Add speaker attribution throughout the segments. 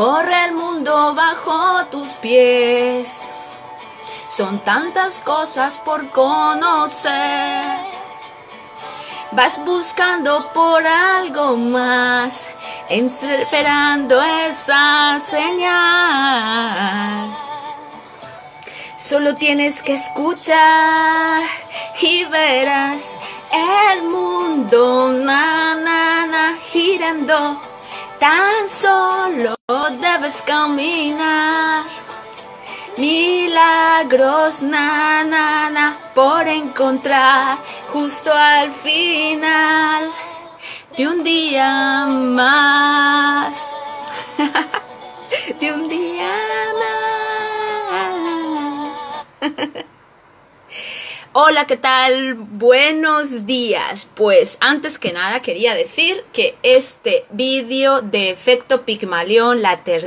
Speaker 1: corre el mundo bajo tus pies. Son tantas cosas por conocer. Vas buscando por algo más, esperando esa señal. Solo tienes que escuchar y verás el mundo na, girando. Tan solo debes caminar. Milagros, na, por encontrar justo al final de un día más. de un día más. Hola, ¿qué tal? Buenos días. Pues antes que nada quería decir que este vídeo de efecto Pigmalión,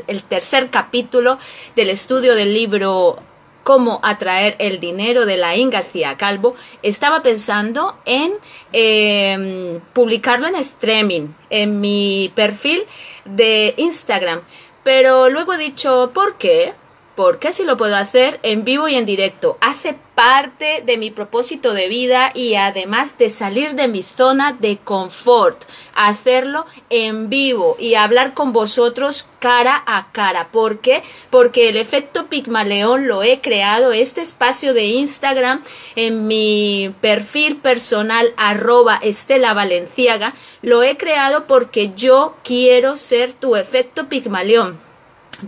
Speaker 1: el tercer capítulo del estudio del libro Cómo atraer el dinero de la García Calvo, estaba pensando en em, publicarlo en streaming, en mi perfil de Instagram. Pero luego he dicho, ¿por qué? Porque si lo puedo hacer en vivo y en directo. Hace parte de mi propósito de vida y además de salir de mi zona de confort, hacerlo en vivo y hablar con vosotros cara a cara. ¿Por qué? Porque el efecto Pigmaleón lo he creado, este espacio de Instagram en mi perfil personal arroba Estela Valenciaga, lo he creado porque yo quiero ser tu efecto Pigmaleón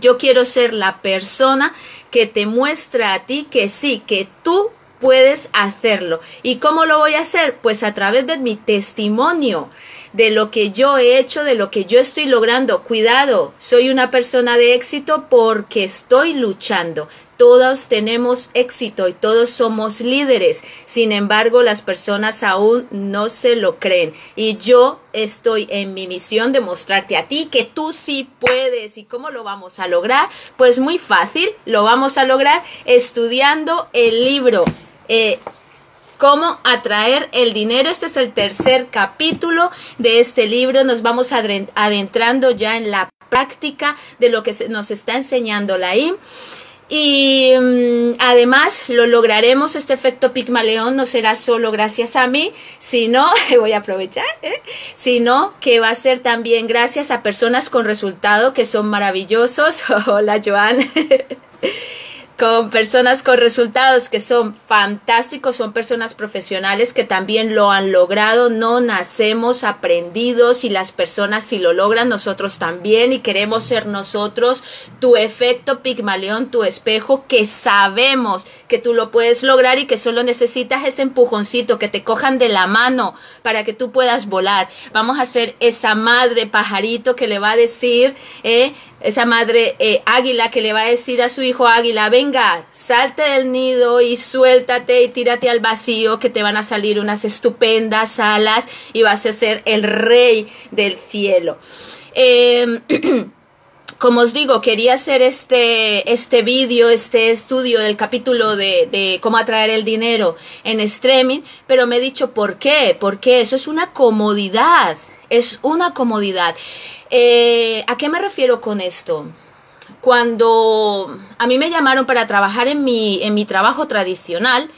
Speaker 1: yo quiero ser la persona que te muestra a ti que sí, que tú puedes hacerlo. ¿Y cómo lo voy a hacer? Pues a través de mi testimonio, de lo que yo he hecho, de lo que yo estoy logrando. Cuidado, soy una persona de éxito porque estoy luchando. Todos tenemos éxito y todos somos líderes. Sin embargo, las personas aún no se lo creen. Y yo estoy en mi misión de mostrarte a ti que tú sí puedes. ¿Y cómo lo vamos a lograr? Pues muy fácil. Lo vamos a lograr estudiando el libro. Eh, cómo atraer el dinero. Este es el tercer capítulo de este libro. Nos vamos adentrando ya en la práctica de lo que nos está enseñando la IM. Y mm, además lo lograremos, este efecto Pigmaleón no será solo gracias a mí, sino, voy a aprovechar, ¿eh? sino que va a ser también gracias a personas con resultado que son maravillosos. Hola Joan. con personas con resultados que son fantásticos, son personas profesionales que también lo han logrado, no nacemos aprendidos y las personas si lo logran nosotros también y queremos ser nosotros tu efecto Pigmaleón, tu espejo que sabemos que tú lo puedes lograr y que solo necesitas ese empujoncito, que te cojan de la mano para que tú puedas volar. Vamos a ser esa madre pajarito que le va a decir, eh, esa madre eh, águila que le va a decir a su hijo águila, venga, salte del nido y suéltate y tírate al vacío que te van a salir unas estupendas alas y vas a ser el rey del cielo. Em, como os digo, quería hacer este, este vídeo, este estudio del capítulo de, de, cómo atraer el dinero en streaming, pero me he dicho, ¿por qué? Porque eso es una comodidad, es una comodidad. Eh, ¿A qué me refiero con esto? Cuando a mí me llamaron para trabajar en mi, en mi trabajo tradicional,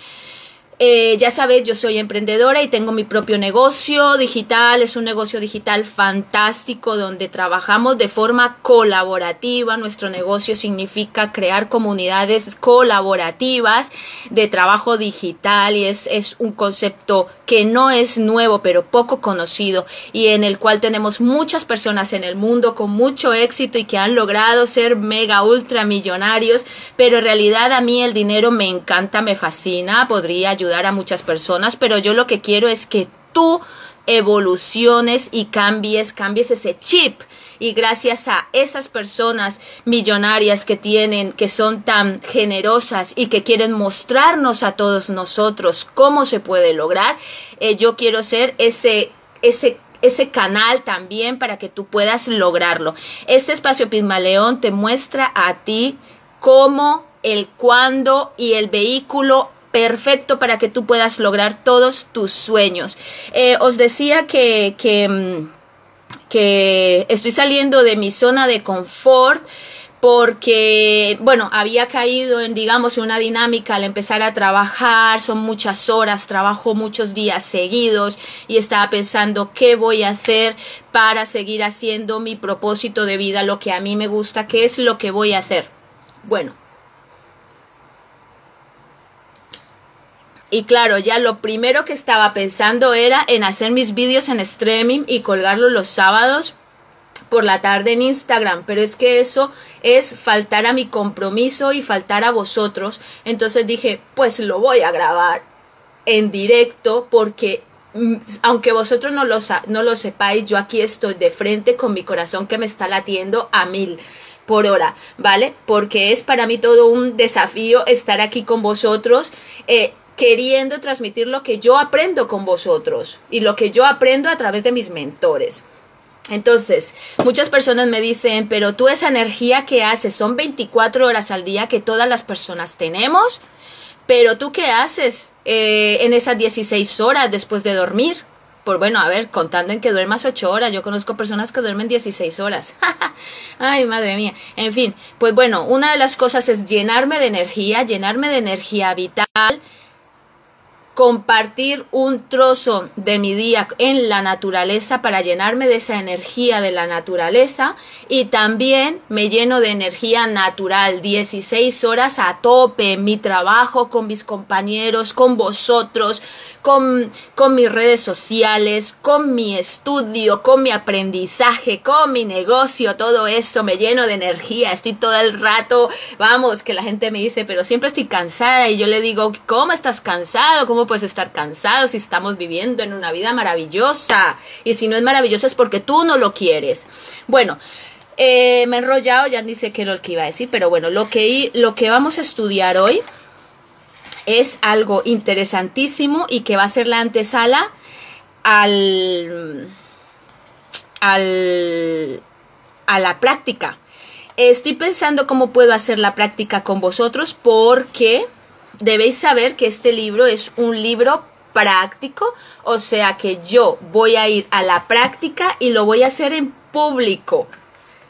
Speaker 1: eh, ya sabes, yo soy emprendedora y tengo mi propio negocio digital. Es un negocio digital fantástico donde trabajamos de forma colaborativa. Nuestro negocio significa crear comunidades colaborativas de trabajo digital y es, es un concepto que no es nuevo pero poco conocido y en el cual tenemos muchas personas en el mundo con mucho éxito y que han logrado ser mega ultra millonarios. Pero en realidad a mí el dinero me encanta, me fascina, podría ayudar a muchas personas, pero yo lo que quiero es que tú evoluciones y cambies, cambies ese chip. Y gracias a esas personas millonarias que tienen, que son tan generosas y que quieren mostrarnos a todos nosotros cómo se puede lograr, eh, yo quiero ser ese, ese ese canal también para que tú puedas lograrlo. Este espacio Pismaleón te muestra a ti cómo, el cuándo y el vehículo perfecto para que tú puedas lograr todos tus sueños. Eh, os decía que, mm, que estoy saliendo de mi zona de confort porque, bueno, había caído en, digamos, una dinámica al empezar a trabajar, son muchas horas, trabajo muchos días seguidos y estaba pensando qué voy a hacer para seguir haciendo mi propósito de vida, lo que a mí me gusta, qué es lo que voy a hacer. Bueno. Y claro, ya lo primero que estaba pensando era en hacer mis vídeos en streaming y colgarlos los sábados por la tarde en Instagram, pero es que eso es faltar a mi compromiso y faltar a vosotros. Entonces dije, pues lo voy a grabar en directo porque mm, aunque vosotros no lo, no lo sepáis, yo aquí estoy de frente con mi corazón que me está latiendo a mil por hora, ¿vale? Porque es para mí todo un desafío estar aquí con vosotros. Eh, queriendo transmitir lo que yo aprendo con vosotros y lo que yo aprendo a través de mis mentores. Entonces, muchas personas me dicen, pero tú esa energía que haces son 24 horas al día que todas las personas tenemos, pero tú qué haces eh, en esas 16 horas después de dormir? Pues bueno, a ver, contando en que duermas 8 horas, yo conozco personas que duermen 16 horas. Ay, madre mía. En fin, pues bueno, una de las cosas es llenarme de energía, llenarme de energía vital compartir un trozo de mi día en la naturaleza para llenarme de esa energía de la naturaleza y también me lleno de energía natural, 16 horas a tope, mi trabajo con mis compañeros, con vosotros, con, con mis redes sociales, con mi estudio, con mi aprendizaje, con mi negocio, todo eso me lleno de energía, estoy todo el rato, vamos, que la gente me dice, pero siempre estoy cansada y yo le digo, ¿cómo estás cansado? ¿Cómo puedes estar cansado si estamos viviendo en una vida maravillosa. Y si no es maravillosa es porque tú no lo quieres. Bueno, eh, me he enrollado, ya ni sé qué lo que iba a decir, pero bueno, lo que, lo que vamos a estudiar hoy es algo interesantísimo y que va a ser la antesala al, al, a la práctica. Estoy pensando cómo puedo hacer la práctica con vosotros porque debéis saber que este libro es un libro práctico, o sea que yo voy a ir a la práctica y lo voy a hacer en público.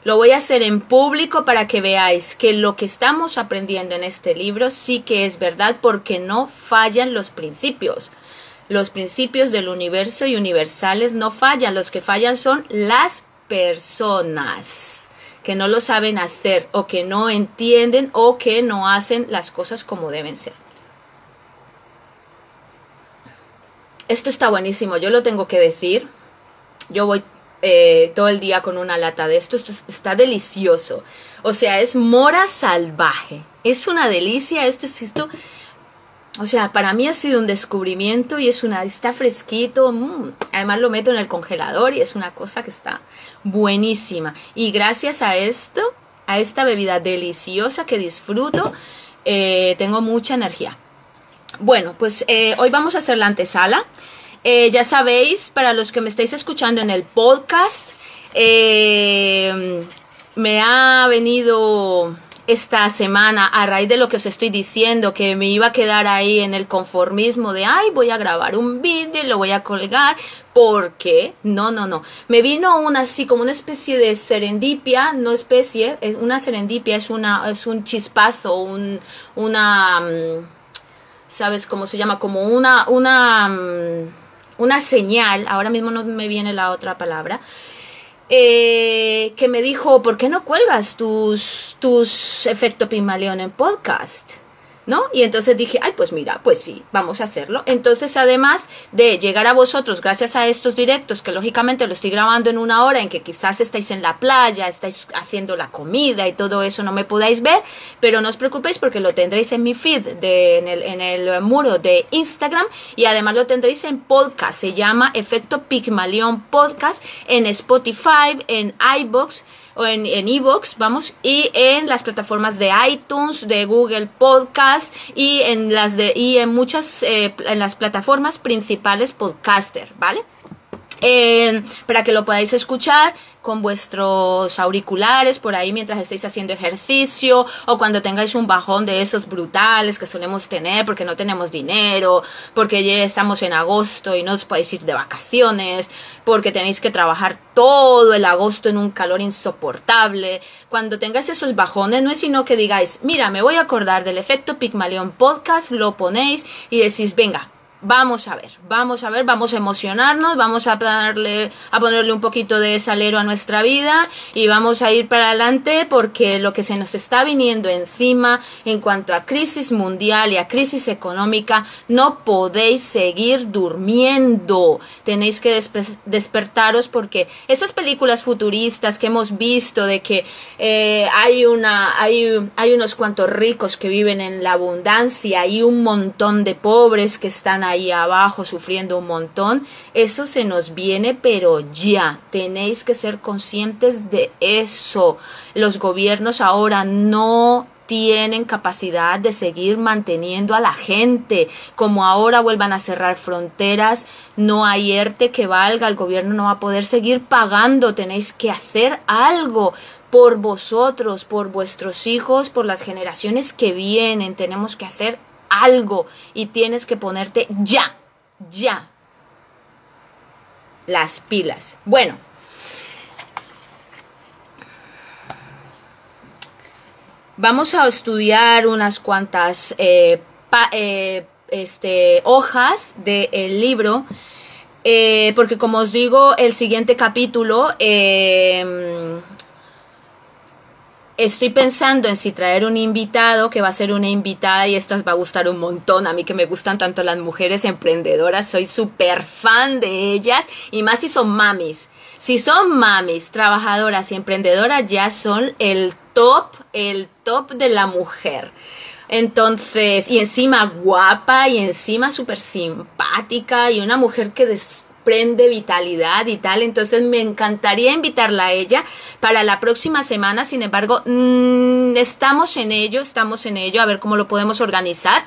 Speaker 1: Lo voy a hacer en público para que veáis que lo que estamos aprendiendo en este libro sí que es verdad porque no fallan los principios. Los principios del universo y universales no fallan, los que fallan son las personas que no lo saben hacer o que no entienden o que no hacen las cosas como deben ser. Esto está buenísimo, yo lo tengo que decir. Yo voy eh, todo el día con una lata de esto. Esto está delicioso. O sea, es mora salvaje. Es una delicia. Esto es esto. O sea, para mí ha sido un descubrimiento y es una, está fresquito, mm. además lo meto en el congelador y es una cosa que está buenísima. Y gracias a esto, a esta bebida deliciosa que disfruto, eh, tengo mucha energía. Bueno, pues eh, hoy vamos a hacer la antesala. Eh, ya sabéis, para los que me estáis escuchando en el podcast, me ha venido esta semana a raíz de lo que os estoy diciendo, que me iba a quedar ahí en el conformismo de, ay, voy a grabar un vídeo y lo voy a colgar, porque, no, no, no, me vino una así como una especie de serendipia, no especie, una serendipia es, una, es un chispazo, un, una, mm, ¿sabes cómo se llama? Como una, una, mm, una señal, ahora mismo no me viene la otra palabra, eh, que me dijo, ¿por qué no cuelgas tus, tus efecto Pimaleón en podcast? ¿No? Y entonces dije, ay, pues mira, pues sí, vamos a hacerlo. Entonces, además de llegar a vosotros gracias a estos directos, que lógicamente lo estoy grabando en una hora en que quizás estáis en la playa, estáis haciendo la comida y todo eso no me podáis ver, pero no os preocupéis porque lo tendréis en mi feed, de, en, el, en el muro de Instagram y además lo tendréis en podcast, se llama Efecto Pigmalión Podcast en Spotify, en iBox o en Evox, vamos, y en las plataformas de iTunes, de Google Podcast y en las de y en muchas eh, en las plataformas principales podcaster, ¿vale? Eh, para que lo podáis escuchar con vuestros auriculares por ahí mientras estéis haciendo ejercicio o cuando tengáis un bajón de esos brutales que solemos tener porque no tenemos dinero, porque ya estamos en agosto y no os podéis ir de vacaciones, porque tenéis que trabajar todo el agosto en un calor insoportable. Cuando tengáis esos bajones no es sino que digáis, mira, me voy a acordar del efecto Pigmalión podcast, lo ponéis y decís, venga, Vamos a ver, vamos a ver, vamos a emocionarnos, vamos a darle, a ponerle un poquito de salero a nuestra vida y vamos a ir para adelante porque lo que se nos está viniendo encima en cuanto a crisis mundial y a crisis económica, no podéis seguir durmiendo. Tenéis que despertaros porque esas películas futuristas que hemos visto de que eh, hay una, hay, hay unos cuantos ricos que viven en la abundancia y un montón de pobres que están ahí abajo sufriendo un montón, eso se nos viene, pero ya, tenéis que ser conscientes de eso. Los gobiernos ahora no tienen capacidad de seguir manteniendo a la gente. Como ahora vuelvan a cerrar fronteras, no hay ERTE que valga, el gobierno no va a poder seguir pagando, tenéis que hacer algo por vosotros, por vuestros hijos, por las generaciones que vienen, tenemos que hacer algo y tienes que ponerte ya, ya las pilas. Bueno, vamos a estudiar unas cuantas eh, eh, este, hojas del libro. Eh, porque como os digo, el siguiente capítulo Estoy pensando en si traer un invitado que va a ser una invitada y esto va a gustar un montón. A mí que me gustan tanto las mujeres emprendedoras, soy súper fan de ellas y más si son mamis. Si son mamis, trabajadoras y emprendedoras, ya son el top, el top de la mujer. Entonces, y encima guapa y encima súper simpática y una mujer que prende vitalidad y tal. Entonces me encantaría invitarla a ella para la próxima semana. Sin embargo, mm, estamos en ello, estamos en ello, a ver cómo lo podemos organizar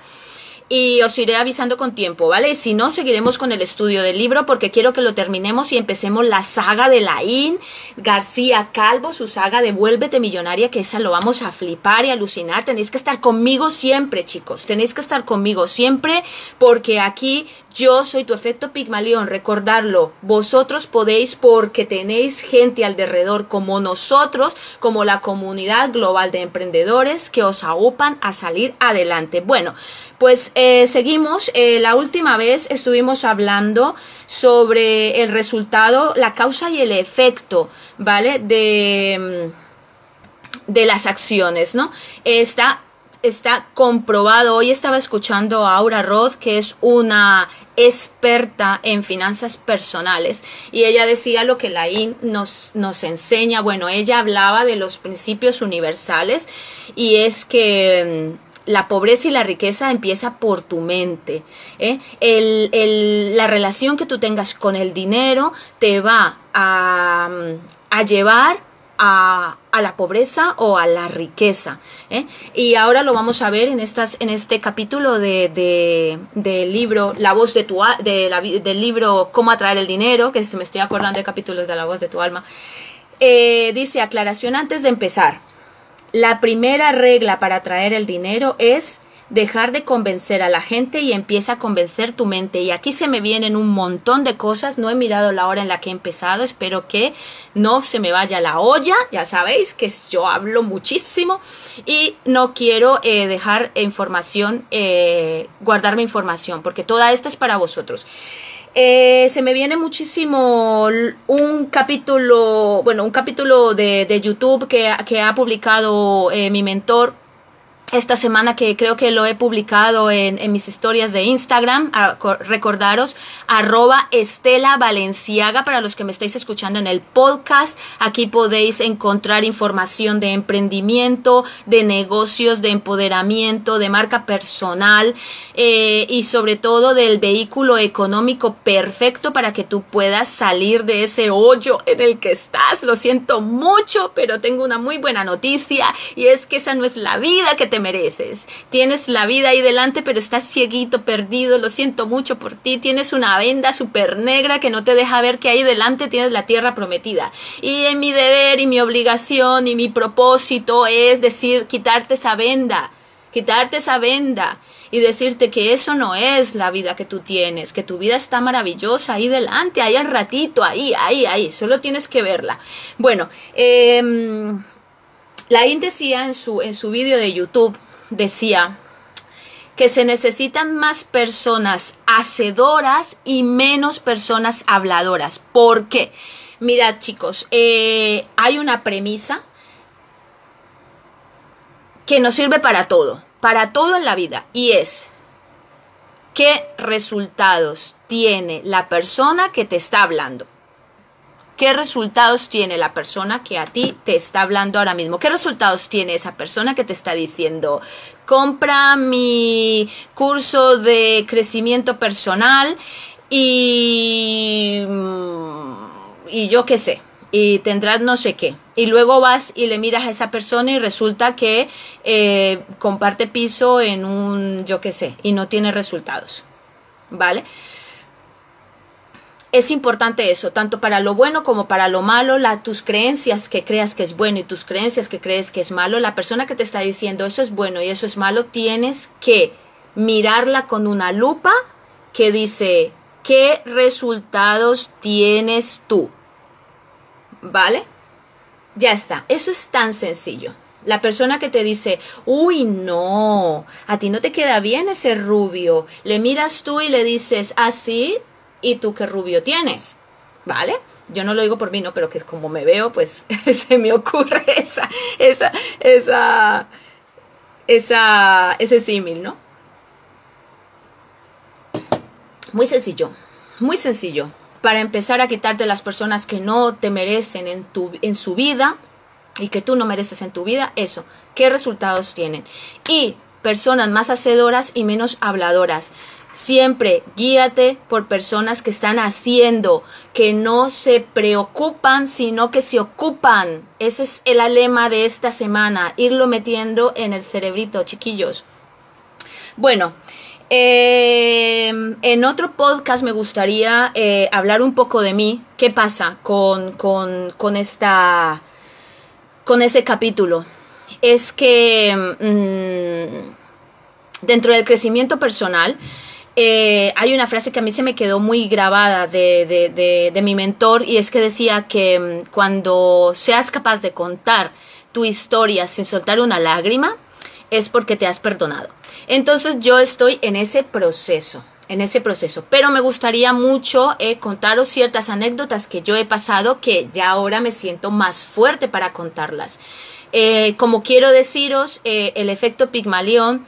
Speaker 1: y os iré avisando con tiempo, ¿vale? Si no, seguiremos con el estudio del libro porque quiero que lo terminemos y empecemos la saga de Laín García Calvo, su saga de Vuélvete Millonaria, que esa lo vamos a flipar y alucinar. Tenéis que estar conmigo siempre, chicos. Tenéis que estar conmigo siempre porque aquí yo soy tu efecto Pigmalión, recordarlo. Vosotros podéis porque tenéis gente alrededor como nosotros, como la comunidad global de emprendedores que os aupan a salir adelante. Bueno, pues eh, seguimos. Eh, la última vez estuvimos hablando sobre el resultado, la causa y el efecto, ¿vale? De, mm, de las acciones, ¿no? Está, está comprobado. Hoy estaba escuchando a Aura Roth, que es una experta en finanzas personales y ella decía lo que la IN nos, nos enseña. Bueno, ella hablaba de los principios universales y es que mm, la pobreza y la riqueza empieza por tu mente. ¿eh? la relación que tú tengas con el dinero te va a, llevar a, la pobreza o a la riqueza. ¿eh? Y ahora lo vamos a ver en, estas, en este capítulo de, del libro La voz de tu de del libro Cómo atraer el dinero, que se me estoy acordando de capítulos de La voz de tu alma. Eh, dice aclaración antes de empezar. La primera regla para atraer el dinero es dejar de convencer a la gente y empieza a convencer tu mente. Y aquí se me vienen un montón de cosas. No he mirado la hora en la que he empezado. Espero que no se me vaya la olla. Ya sabéis que yo hablo muchísimo y no quiero eh, dejar información, eh, guardarme información, porque toda esta es para vosotros. Eh, se me viene muchísimo un capítulo, bueno, un capítulo de, de YouTube que, que ha publicado eh, mi mentor esta semana que creo que lo he publicado en, mis historias de Instagram, recordaros, arroba Estela Valenciaga para los que me estáis escuchando en el podcast. Aquí podéis encontrar información de emprendimiento, de negocios, de empoderamiento, de marca personal eh, y sobre todo del vehículo económico perfecto para que tú puedas salir de ese hoyo en el que estás. Lo siento mucho, pero tengo una muy buena noticia y es que esa no es la vida que te mereces. Tienes la vida ahí delante, pero estás cieguito, perdido, lo siento mucho por ti. Tienes una venda súper negra que no te deja ver que ahí delante tienes la tierra prometida. Y en mi deber y mi obligación y mi propósito es decir, quitarte esa venda, quitarte esa venda y decirte que eso no es la vida que tú tienes, que tu vida está maravillosa ahí delante, ahí al ratito, ahí, ahí, ahí, solo tienes que verla. Bueno, eh, Laín decía en su, en su vídeo de YouTube, decía que se necesitan más personas hacedoras y menos personas habladoras. ¿Por qué? Mirad chicos, eh, hay una premisa que nos sirve para todo para todo en la vida y es qué resultados tiene la persona que te está hablando. ¿Qué resultados tiene la persona que a ti te está hablando ahora mismo? ¿Qué resultados tiene esa persona que te está diciendo, compra mi curso de crecimiento personal y, y yo qué sé? y tendrás no sé qué. Y luego vas y le miras a esa persona y resulta que eh, comparte piso en un, yo qué sé, y no tiene resultados. ¿Vale? Es importante eso, tanto para lo bueno como para lo malo, la, tus creencias que creas que es bueno y tus creencias que crees que es malo, la persona que te está diciendo eso es bueno y eso es malo, tienes que mirarla con una lupa que dice, ¿qué resultados tienes tú? ¿Vale? Ya está. Eso es tan sencillo. La persona que te dice, uy, no, a ti no te queda bien ese rubio. Le miras tú y le dices, así, ¿Ah, ¿y tú qué rubio tienes? ¿Vale? Yo no lo digo por mí, ¿no? Pero que como me veo, pues se me ocurre esa, esa, esa, esa, ese símil, ¿no? Muy sencillo, muy sencillo para empezar a quitarte las personas que no te merecen en, tu, en su vida y que tú no mereces en tu vida, eso, ¿qué resultados tienen? Y personas más hacedoras y menos habladoras. Siempre guíate por personas que están haciendo, que no se preocupan, sino que se ocupan. Ese es el lema de esta semana, irlo metiendo en el cerebrito, chiquillos. Bueno, eh, en otro podcast me gustaría eh, hablar un poco de mí. ¿Qué pasa con, con, esta, con ese capítulo? Es que mm, dentro del crecimiento personal eh, hay una frase que a mí se me quedó muy grabada de, mi mentor y es que decía que mm, cuando seas capaz de contar tu historia sin soltar una lágrima, es porque te has perdonado. Entonces yo estoy en ese proceso, en ese proceso. Pero me gustaría mucho eh, contaros ciertas anécdotas que yo he pasado que ya ahora me siento más fuerte para contarlas. Eh, como quiero deciros, el efecto Pigmalión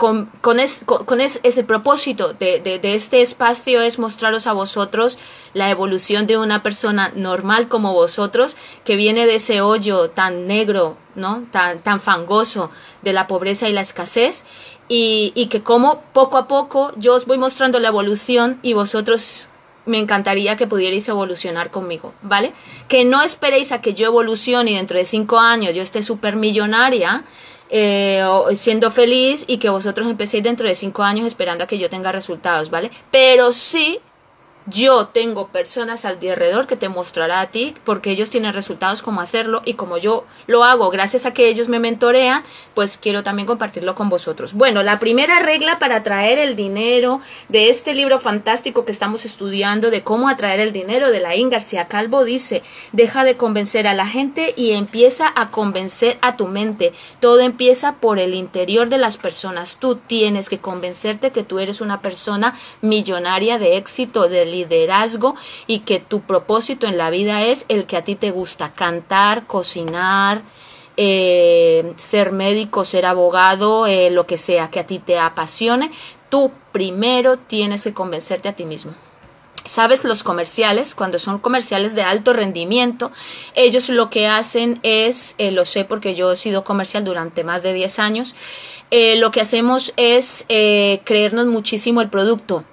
Speaker 1: con, con, ese propósito de, este espacio es mostraros a vosotros la evolución de una persona normal como vosotros, que viene de ese hoyo tan negro, ¿no? Tan, tan fangoso de la pobreza y la escasez, y, y que como poco a poco yo os voy mostrando la evolución y vosotros me encantaría que pudierais evolucionar conmigo, ¿vale? Que no esperéis a que yo evolucione y dentro de cinco años yo esté súper millonaria, eh, siendo feliz y que vosotros empecéis dentro de cinco años esperando a que yo tenga resultados, ¿vale? Pero sí yo tengo personas alrededor que te mostrará a ti porque ellos tienen resultados como hacerlo y como yo lo hago gracias a que ellos me mentorean, pues quiero también compartirlo con vosotros. Bueno, la primera regla para atraer el dinero de este libro fantástico que estamos estudiando de cómo atraer el dinero de la García Calvo dice, deja de convencer a la gente y empieza a convencer a tu mente. Todo empieza por el interior de las personas. Tú tienes que convencerte que tú eres una persona millonaria de éxito, de liderazgo y que tu propósito en la vida es el que a ti te gusta, cantar, cocinar, eh, ser médico, ser abogado, eh, lo que sea que a ti te apasione, tú primero tienes que convencerte a ti mismo. Sabes, los comerciales, cuando son comerciales de alto rendimiento, ellos lo que hacen es, eh, lo sé porque yo he sido comercial durante más de 10 años, lo que hacemos es creernos muchísimo el producto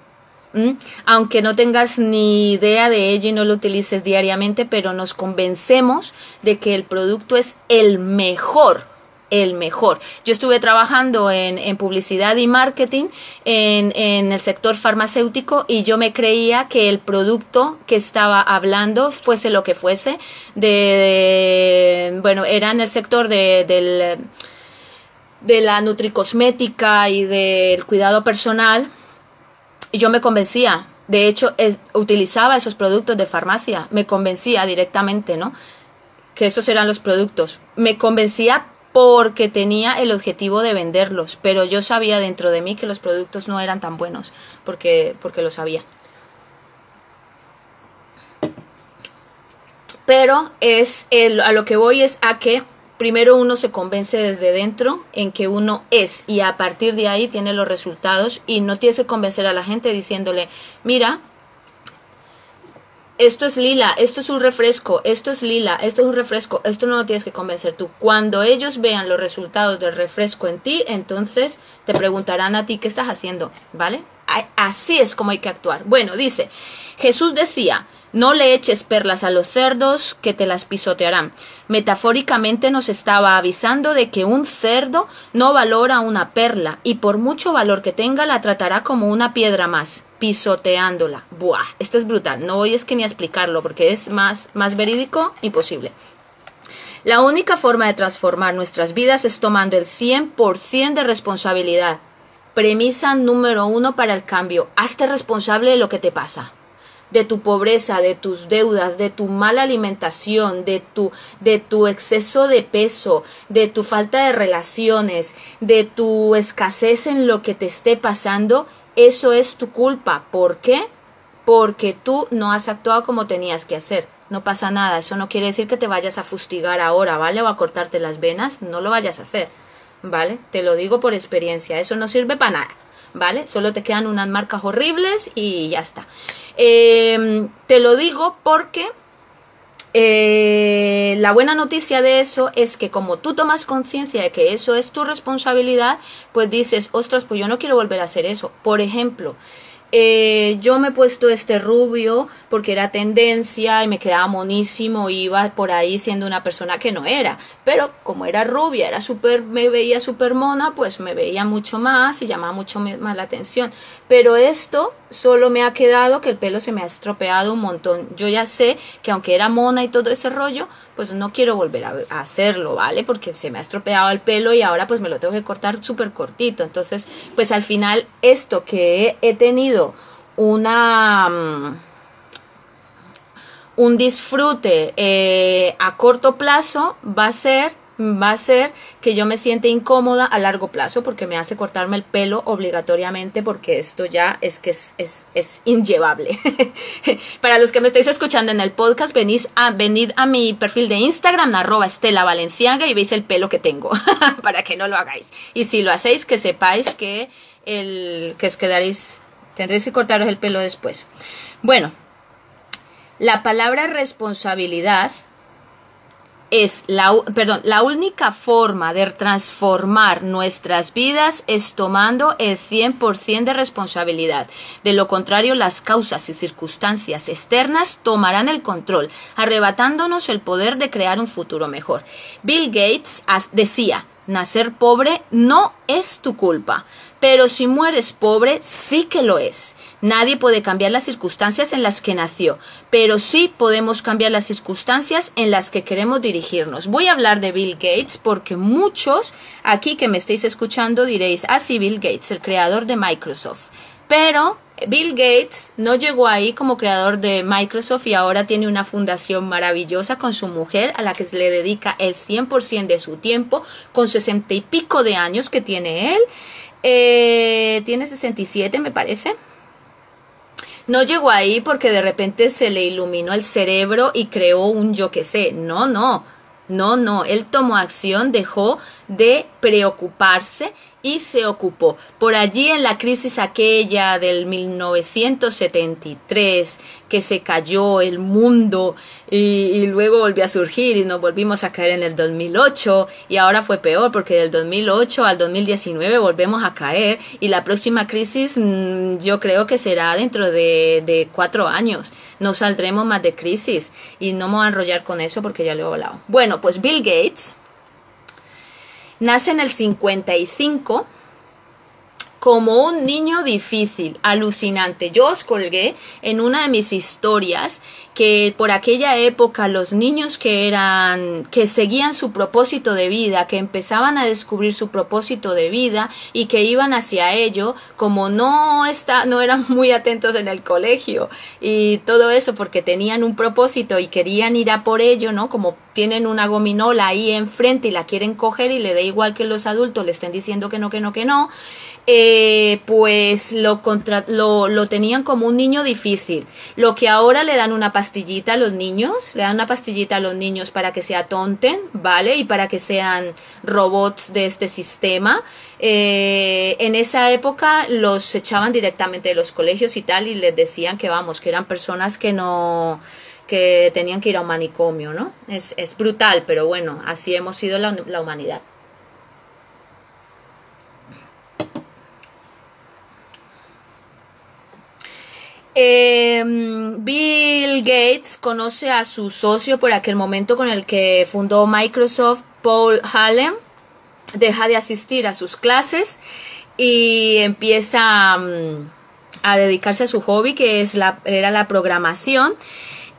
Speaker 1: aunque no tengas ni idea de ello y no lo utilices diariamente, pero nos convencemos de que el producto es el mejor el mejor. Yo estuve trabajando en, en publicidad y marketing en, el sector farmacéutico y yo me creía que el producto que estaba hablando, fuese lo que fuese, de, bueno, era en el sector de la nutricosmética y del cuidado personal, y yo me convencía. De hecho, utilizaba esos productos de farmacia, me convencía directamente, ¿no? Que esos eran los productos. Me convencía porque tenía el objetivo de venderlos, pero yo sabía dentro de mí que los productos no eran tan buenos, porque, porque lo sabía. Pero es a lo que voy es a que primero uno se convence desde dentro en que uno es y a partir de ahí tiene los resultados y no tienes que convencer a la gente diciéndole, mira, esto es lila, esto es un refresco, esto es lila, esto es un refresco, esto no lo tienes que convencer tú. Cuando ellos vean los resultados del refresco en ti, entonces te preguntarán a ti qué estás haciendo, ¿vale? Así es como hay que actuar. Bueno, dice, Jesús decía, no le eches perlas a los cerdos que te las pisotearán. Metafóricamente nos estaba avisando de que un cerdo no valora una perla y por mucho valor que tenga la tratará como una piedra más, pisoteándola. Buah, esto es brutal. No voy es que ni a explicarlo porque es más, más verídico, imposible. La única forma de transformar nuestras vidas es tomando el 100% de responsabilidad. Premisa número uno para el cambio. Hazte responsable de lo que te pasa de tu pobreza, de tus deudas, de tu mala alimentación, de tu, de tu exceso de peso, de tu falta de relaciones, de tu escasez en lo que te esté pasando, eso es tu culpa. ¿Por qué? Porque tú no has actuado como tenías que hacer. No pasa nada, eso no quiere decir que te vayas a fustigar ahora, ¿vale? O a cortarte las venas, no lo vayas a hacer, ¿vale? Te lo digo por experiencia, eso no sirve para nada. ¿Vale? Solo te quedan unas marcas horribles y ya está. Em, te lo digo porque eh, la buena noticia de eso es que como tú tomas conciencia de que eso es tu responsabilidad, pues dices, ostras, pues yo no quiero volver a hacer eso. Por ejemplo, eh, yo me he puesto este rubio porque era tendencia y me quedaba monísimo, iba por ahí siendo una persona que no era, pero como era rubia, era súper, me veía súper mona, pues me veía mucho más y llamaba mucho más la atención. Pero esto solo me ha quedado que el pelo se me ha estropeado un montón. Yo ya sé que aunque era mona y todo ese rollo, pues no quiero volver a, hacerlo, ¿vale? Porque se me ha estropeado el pelo y ahora pues me lo tengo que cortar súper cortito. Entonces, pues al final esto que he, tenido una... Mm, un disfrute eh, a corto plazo va a ser va a ser que yo me siente incómoda a largo plazo porque me hace cortarme el pelo obligatoriamente porque esto ya es que es, es, es inllevable. Para los que me estáis escuchando en el podcast, venís a, venid a mi perfil de Instagram, arroba Estela Valenciaga y veis el pelo que tengo para que no lo hagáis. Y si lo hacéis, que sepáis que, el, que os quedaréis, tendréis que cortaros el pelo después. Bueno, la palabra responsabilidad es la, perdón, la única forma de transformar nuestras vidas es tomando el 100% de responsabilidad. De lo contrario, las causas y circunstancias externas tomarán el control, arrebatándonos el poder de crear un futuro mejor. Bill Gates decía, nacer pobre no es tu culpa. Pero si mueres pobre, sí que lo es. Nadie puede cambiar las circunstancias en las que nació, pero sí podemos cambiar las circunstancias en las que queremos dirigirnos. Voy a hablar de Bill Gates porque muchos aquí que me estéis escuchando diréis, ah, sí, Bill Gates, el creador de Microsoft. Pero Bill Gates no llegó ahí como creador de Microsoft y ahora tiene una fundación maravillosa con su mujer a la que se le dedica el 100% de su tiempo, con sesenta y pico de años que tiene él. Eh, tiene 67, me parece. No llegó ahí porque de repente se le iluminó el cerebro y creó un yo que sé. No, no. No, no. Él tomó acción, dejó de preocuparse y se ocupó. Por allí en la crisis aquella del 1973, que se cayó el mundo y, luego volvió a surgir y nos volvimos a caer en el 2008 y ahora fue peor porque del 2008 al 2019 volvemos a caer y la próxima crisis mm, yo creo que será dentro de, de cuatro años. No saldremos más de crisis y no me voy a enrollar con eso porque ya lo he hablado. Bueno, pues Bill Gates nace en el 55 como un niño difícil, alucinante. Yo os colgué en una de mis historias que por aquella época los niños que eran que seguían su propósito de vida, que empezaban a descubrir su propósito de vida y que iban hacia ello, como no está no eran muy atentos en el colegio y todo eso porque tenían un propósito y querían ir a por ello, ¿no? Como tienen una gominola ahí enfrente y la quieren coger y le da igual que los adultos le estén diciendo que no, que no, que no, eh, pues lo, contra lo, lo tenían como un niño difícil. Lo que ahora le dan una pastillita a los niños, le dan una pastillita a los niños para que se atonten, ¿vale? Y para que sean robots de este sistema. Eh, en esa época los echaban directamente de los colegios y tal y les decían que vamos, que eran personas que no que tenían que ir a un manicomio, ¿no? Es, es brutal, pero bueno, así hemos sido la, la humanidad. Em, Bill Gates conoce a su socio por aquel momento con el que fundó Microsoft, Paul Allen, deja de asistir a sus clases y empieza mm, a dedicarse a su hobby que es la, era la programación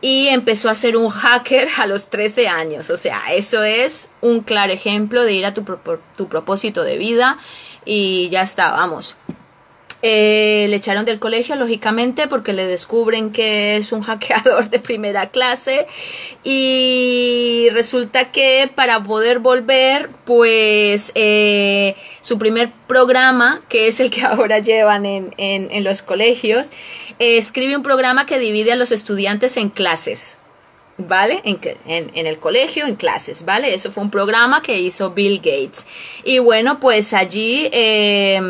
Speaker 1: y empezó a ser un hacker a los 13 años. O sea, eso es un claro ejemplo de ir a tu, tu propósito de vida y ya está, vamos. Eh, le echaron del colegio, lógicamente, porque le descubren que es un hackeador de primera clase. Y resulta que para poder volver, pues eh, su primer programa, que es el que ahora llevan en, en, los colegios, eh, escribe un programa que divide a los estudiantes en clases. ¿vale? En, en, en, el colegio, en clases, ¿vale? Eso fue un programa que hizo Bill Gates. Y bueno, pues allí eh,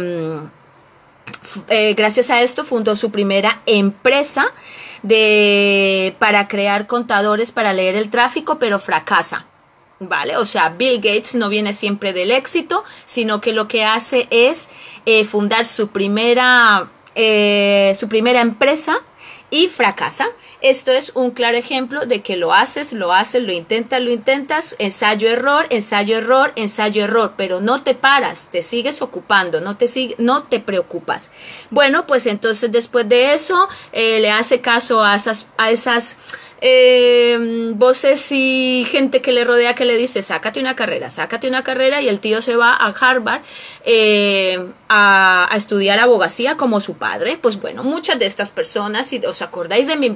Speaker 1: eh, gracias a esto fundó su primera empresa de, para crear contadores para leer el tráfico, pero fracasa. ¿Vale? O sea, Bill Gates no viene siempre del éxito, sino que lo que hace es eh, fundar su primera, eh, su primera empresa y fracasa. Esto es un claro ejemplo de que lo haces, lo haces, lo intentas, lo intentas, ensayo error, ensayo error, ensayo error, pero no te paras, te sigues ocupando, no te no te preocupas. Bueno, pues entonces después de eso eh, le hace caso a esas eh, voces y gente que le rodea que le dice, sácate una carrera, sácate una carrera y el tío se va a Harvard eh, a, a, estudiar abogacía como su padre. Pues bueno, muchas de estas personas, si os acordáis de mi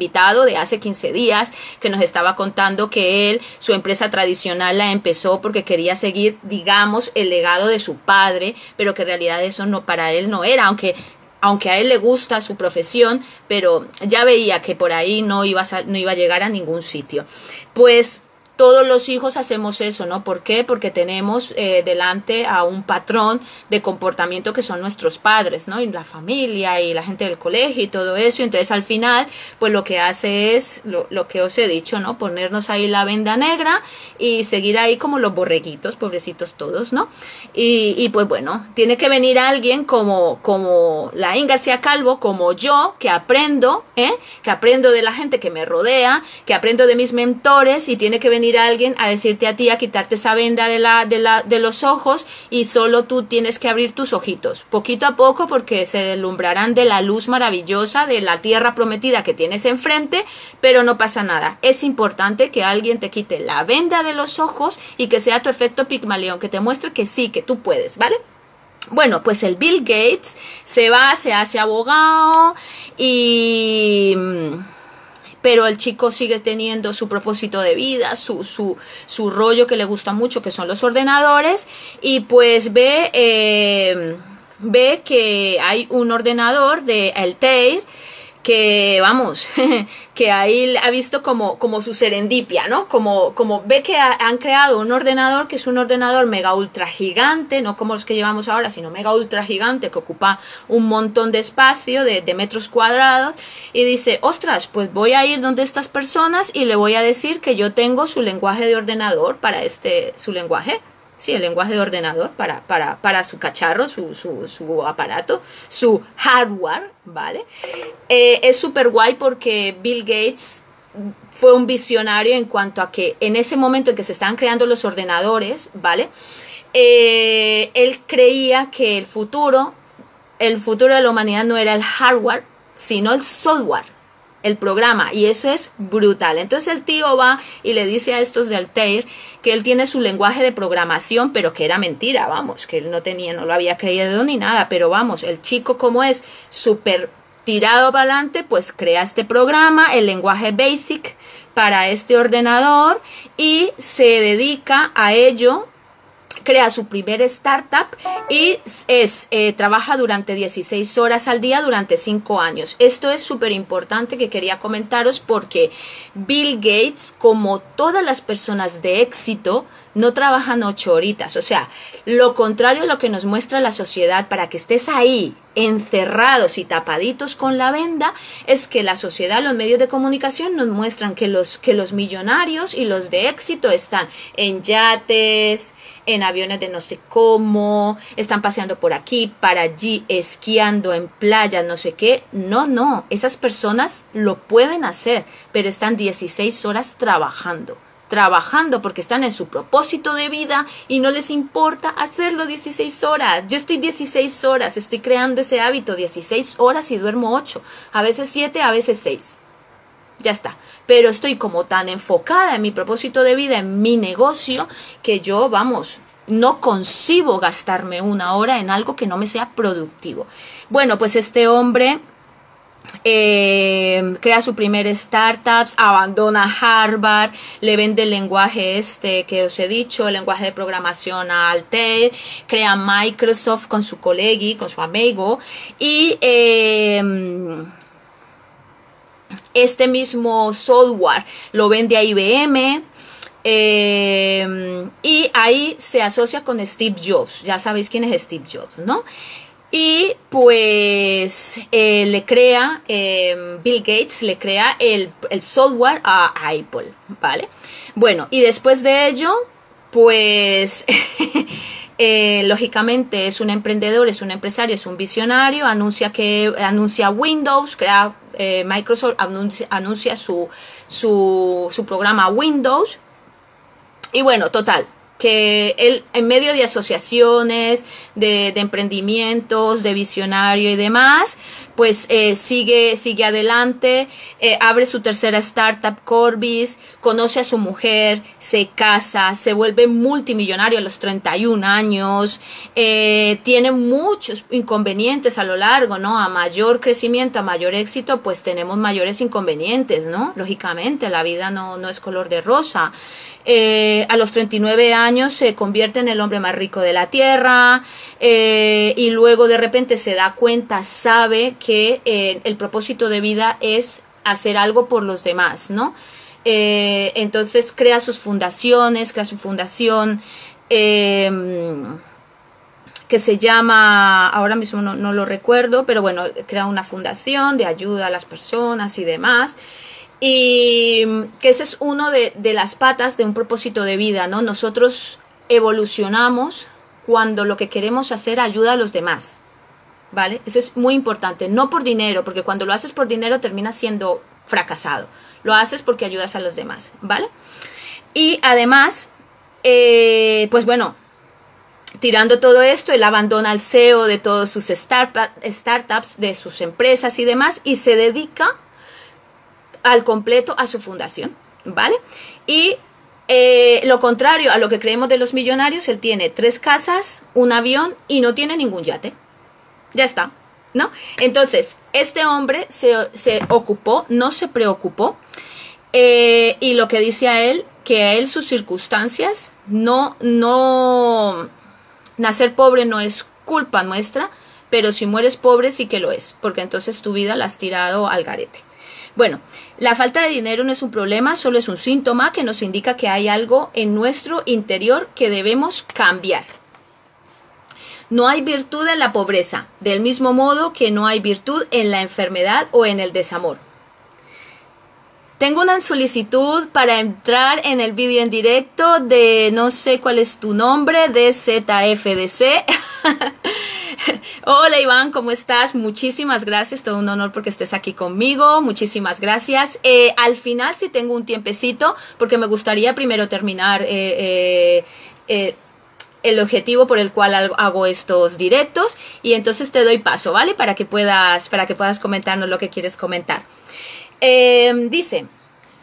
Speaker 1: de hace 15 días que nos estaba contando que él, su empresa tradicional la empezó porque quería seguir, digamos, el legado de su padre, pero que en realidad eso no para él no era, aunque aunque a él le gusta su profesión, pero ya veía que por ahí no iba a, no iba a llegar a ningún sitio. Pues todos los hijos hacemos eso, ¿no? ¿Por qué? Porque tenemos eh, delante a un patrón de comportamiento que son nuestros padres, ¿no? Y la familia y la gente del colegio y todo eso. Entonces al final, pues lo que hace es lo, lo, que os he dicho, ¿no? Ponernos ahí la venda negra y seguir ahí como los borreguitos, pobrecitos todos, ¿no? Y, y pues bueno, tiene que venir alguien como, como la García Calvo, como yo, que aprendo, ¿eh? Que aprendo de la gente que me rodea, que aprendo de mis mentores y tiene que venir alguien a decirte a ti a quitarte esa venda de, la, de, la, de los ojos y solo tú tienes que abrir tus ojitos, poquito a poco porque se deslumbrarán de la luz maravillosa de la tierra prometida que tienes enfrente, pero no pasa nada. Es importante que alguien te quite la venda de los ojos y que sea tu efecto Pigmalión, que te muestre que sí, que tú puedes, ¿vale? Bueno, pues el Bill Gates se va, se hace abogado y pero el chico sigue teniendo su propósito de vida, su, su, su rollo que le gusta mucho, que son los ordenadores, y pues ve, eh, ve que hay un ordenador de Altair que vamos, que ahí ha visto como, como su serendipia, ¿no? Como, como ve que han creado un ordenador que es un ordenador mega ultra gigante, no como los que llevamos ahora, sino mega ultra gigante que ocupa un montón de espacio, de, de metros cuadrados, y dice, ostras, pues voy a ir donde estas personas y le voy a decir que yo tengo su lenguaje de ordenador para este, su lenguaje, sí, el lenguaje de ordenador para, para, para su cacharro, su, su, su, aparato, su hardware, ¿vale? Eh, es súper guay porque Bill Gates fue un visionario en cuanto a que en ese momento en que se estaban creando los ordenadores, ¿vale? eh, él creía que el futuro, el futuro de la humanidad no era el hardware, sino el software el programa y eso es brutal. Entonces el tío va y le dice a estos de Altair que él tiene su lenguaje de programación, pero que era mentira, vamos, que él no tenía, no lo había creído ni nada, pero vamos, el chico como es súper tirado para adelante, pues crea este programa, el lenguaje basic para este ordenador y se dedica a ello crea su primer startup y es, eh, trabaja durante 16 horas al día durante 5 años. Esto es súper importante que quería comentaros porque Bill Gates, como todas las personas de éxito, no trabajan ocho horitas. O sea, lo contrario a lo que nos muestra la sociedad para que estés ahí encerrados y tapaditos con la venda es que la sociedad, los medios de comunicación nos muestran que los, que los millonarios y los de éxito están en yates, en aviones de no sé cómo, están paseando por aquí, para allí, esquiando en playas, no sé qué. No, no, esas personas lo pueden hacer, pero están 16 horas trabajando trabajando porque están en su propósito de vida y no les importa hacerlo 16 horas. Yo estoy 16 horas, estoy creando ese hábito 16 horas y duermo 8, a veces 7, a veces 6. Ya está. Pero estoy como tan enfocada en mi propósito de vida, en mi negocio, que yo, vamos, no concibo gastarme una hora en algo que no me sea productivo. Bueno, pues este hombre eh, crea su primer startup, abandona Harvard, le vende el lenguaje este que os he dicho, el lenguaje de programación a Altair, crea Microsoft con su colegui, con su amigo, y em, este mismo software lo vende a IBM, em, y ahí se asocia con Steve Jobs. Ya sabéis quién es Steve Jobs, ¿no? Y pues eh, le crea, em, Bill Gates le crea el, software a Apple, ¿vale? Bueno, y después de ello, pues eh, lógicamente es un emprendedor, es un empresario, es un visionario, anuncia que anuncia Windows, crea eh, Microsoft, anuncia, anuncia su, su, su programa Windows. Y bueno, total, que él en medio de asociaciones, de, emprendimientos, de visionario y demás, pues eh, sigue, sigue adelante, eh, abre su tercera startup, Corbis, conoce a su mujer, se casa, se vuelve multimillonario a los 31 años, eh, tiene muchos inconvenientes a lo largo, ¿no? A mayor crecimiento, a mayor éxito, pues tenemos mayores inconvenientes, ¿no? Lógicamente, la vida no, no es color de rosa. Eh, a los 39 años se convierte en el hombre más rico de la tierra y luego de repente se da cuenta, sabe que eh, el propósito de vida es hacer algo por los demás, ¿no? entonces crea sus fundaciones, crea su fundación em, que se llama, ahora mismo no, lo recuerdo, pero bueno, crea una fundación de ayuda a las personas y demás. Y que ese es uno de, las patas de un propósito de vida, ¿no? Nosotros evolucionamos cuando lo que queremos hacer ayuda a los demás. ¿Vale? Eso es muy importante. No por dinero, porque cuando lo haces por dinero terminas siendo fracasado. Lo haces porque ayudas a los demás. ¿Vale? Y además, eh, pues bueno, tirando todo esto, él abandona el CEO de todos sus startups, de sus empresas y demás, y se dedica al completo a su fundación, ¿vale? Y eh, lo contrario a lo que creemos de los millonarios, él tiene tres casas, un avión y no tiene ningún yate. Ya está, ¿no? Entonces, este hombre se, ocupó, no se preocupó, eh, y lo que dice a él, que a él sus circunstancias, no, no, nacer pobre no es culpa nuestra, pero si mueres pobre sí que lo es, porque entonces tu vida la has tirado al garete. Bueno, la falta de dinero no es un problema, solo es un síntoma que nos indica que hay algo en nuestro interior que debemos cambiar. No hay virtud en la pobreza, del mismo modo que no hay virtud en la enfermedad o en el desamor. Tengo una solicitud para entrar en el vídeo en directo de no sé cuál es tu nombre, de ZFDC. Hola Iván, ¿cómo estás? Muchísimas gracias, todo un honor porque estés aquí conmigo, muchísimas gracias. Eh, al final sí tengo un tiempecito porque me gustaría primero terminar eh, eh, el objetivo por el cual hago estos directos y entonces te doy paso, ¿vale? Para que puedas, para que puedas comentarnos lo que quieres comentar. Em, dice,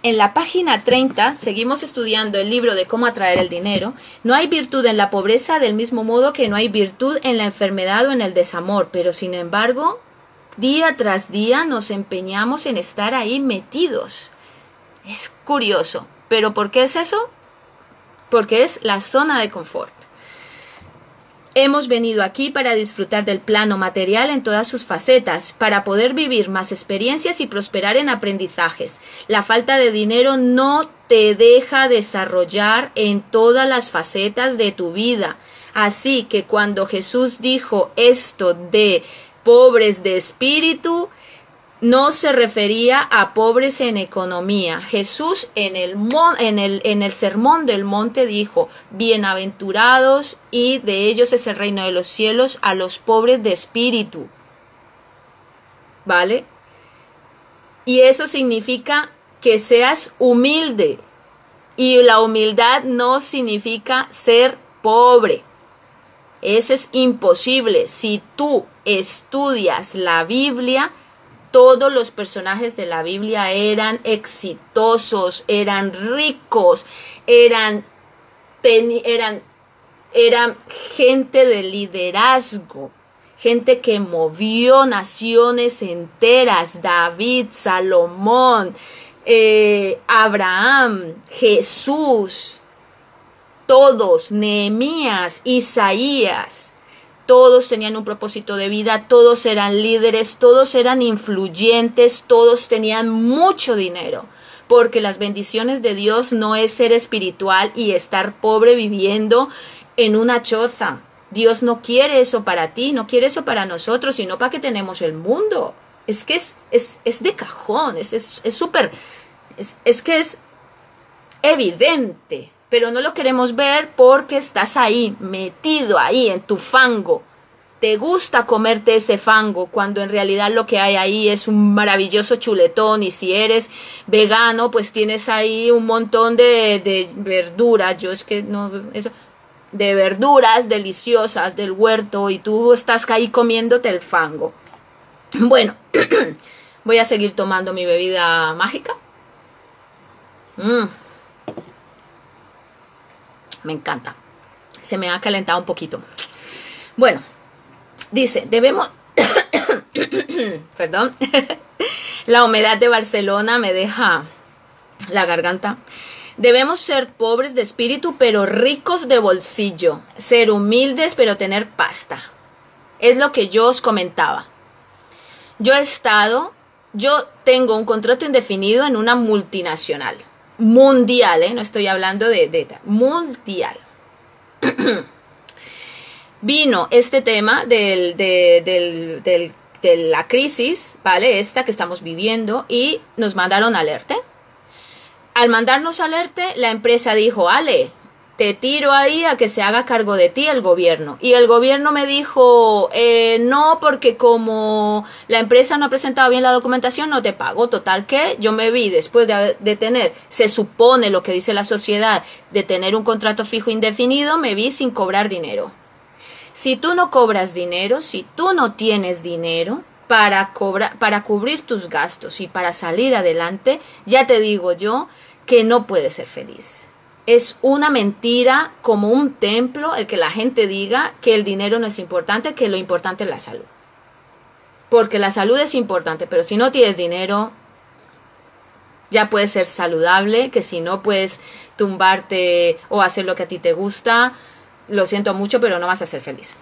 Speaker 1: en la página 30 seguimos estudiando el libro de cómo atraer el dinero. No hay virtud en la pobreza del mismo modo que no hay virtud en la enfermedad o en el desamor, pero sin embargo, día tras día nos empeñamos en estar ahí metidos. Es curioso, pero ¿por qué es eso? Porque es la zona de confort. Hemos venido aquí para disfrutar del plano material en todas sus facetas, para poder vivir más experiencias y prosperar en aprendizajes. La falta de dinero no te deja desarrollar en todas las facetas de tu vida. Así que cuando Jesús dijo esto de pobres de espíritu, no se refería a pobres en economía. Jesús en el, en el, en el sermón del monte dijo, bienaventurados y de ellos es el reino de los cielos a los pobres de espíritu. ¿Vale? Y eso significa que seas humilde. Y la humildad no significa ser pobre. Eso es imposible. Si tú estudias la Biblia, todos los personajes de la Biblia eran exitosos, eran ricos, eran, eran, eran gente de liderazgo, gente que movió naciones enteras, David, Salomón, eh, Abraham, Jesús, todos, Nehemías, Isaías todos tenían un propósito de vida, todos eran líderes, todos eran influyentes, todos tenían mucho dinero. Porque las bendiciones de Dios no es ser espiritual y estar pobre viviendo en una choza. Dios no quiere eso para ti, no quiere eso para nosotros, sino para que tenemos el mundo. Es que es, es, es de cajón, es súper, es, es que es evidente pero no lo queremos ver porque estás ahí, metido ahí en tu fango. Te gusta comerte ese fango cuando en realidad lo que hay ahí es un maravilloso chuletón y si eres vegano pues tienes ahí un montón de, de verduras, yo es que no, eso, de verduras deliciosas del huerto y tú estás ahí comiéndote el fango. Bueno, voy a seguir tomando mi bebida mágica. Mmm me encanta. Se me ha calentado un poquito. Bueno, dice, debemos... Perdón. la humedad de Barcelona me deja la garganta. Debemos ser pobres de espíritu, pero ricos de bolsillo. Ser humildes, pero tener pasta. Es lo que yo os comentaba. Yo he estado, yo tengo un contrato indefinido en una multinacional mundial, ¿eh? no estoy hablando de, de mundial. Vino este tema del, del, del, de la crisis, ¿vale? Esta que estamos viviendo y nos mandaron alerta. Al mandarnos alerta, la empresa dijo, Ale, te tiro ahí a que se haga cargo de ti el gobierno. Y el gobierno me dijo, eh, no, porque como la empresa no ha presentado bien la documentación, no te pago. Total que yo me vi después de, tener, se supone lo que dice la sociedad, de tener un contrato fijo indefinido, me vi sin cobrar dinero. Si tú no cobras dinero, si tú no tienes dinero, para, cobrar, para cubrir tus gastos y para salir adelante, ya te digo yo que no puedes ser feliz es una mentira como un templo el que la gente diga que el dinero no es importante, que lo importante es la salud. Porque la salud es importante, pero si no tienes dinero, ya puedes ser saludable, que si no puedes tumbarte o hacer lo que a ti te gusta, lo siento mucho, pero no vas a ser feliz.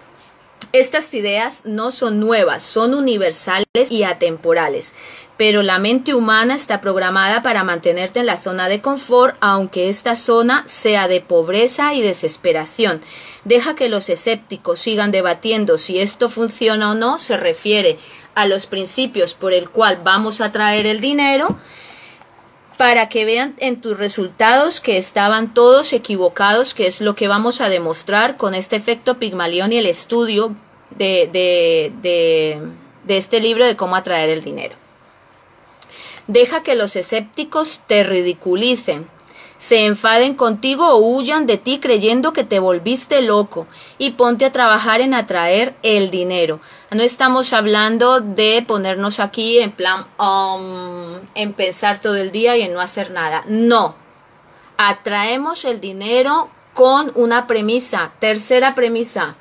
Speaker 1: Estas ideas no son nuevas, son universales y atemporales, pero la mente humana está programada para mantenerte en la zona de confort, aunque esta zona sea de pobreza y desesperación. Deja que los escépticos sigan debatiendo si esto funciona o no, se refiere a los principios por el cual vamos a traer el dinero, para que vean en tus resultados que estaban todos equivocados, que es lo que vamos a demostrar con este efecto Pigmalión y el estudio de, de, de, de este libro de cómo atraer el dinero. Deja que los escépticos te ridiculicen. Se enfaden contigo o huyan de ti creyendo que te volviste loco y ponte a trabajar en atraer el dinero. No estamos hablando de ponernos aquí en plan um, en pensar todo el día y en no hacer nada. No. Atraemos el dinero con una premisa. Tercera premisa.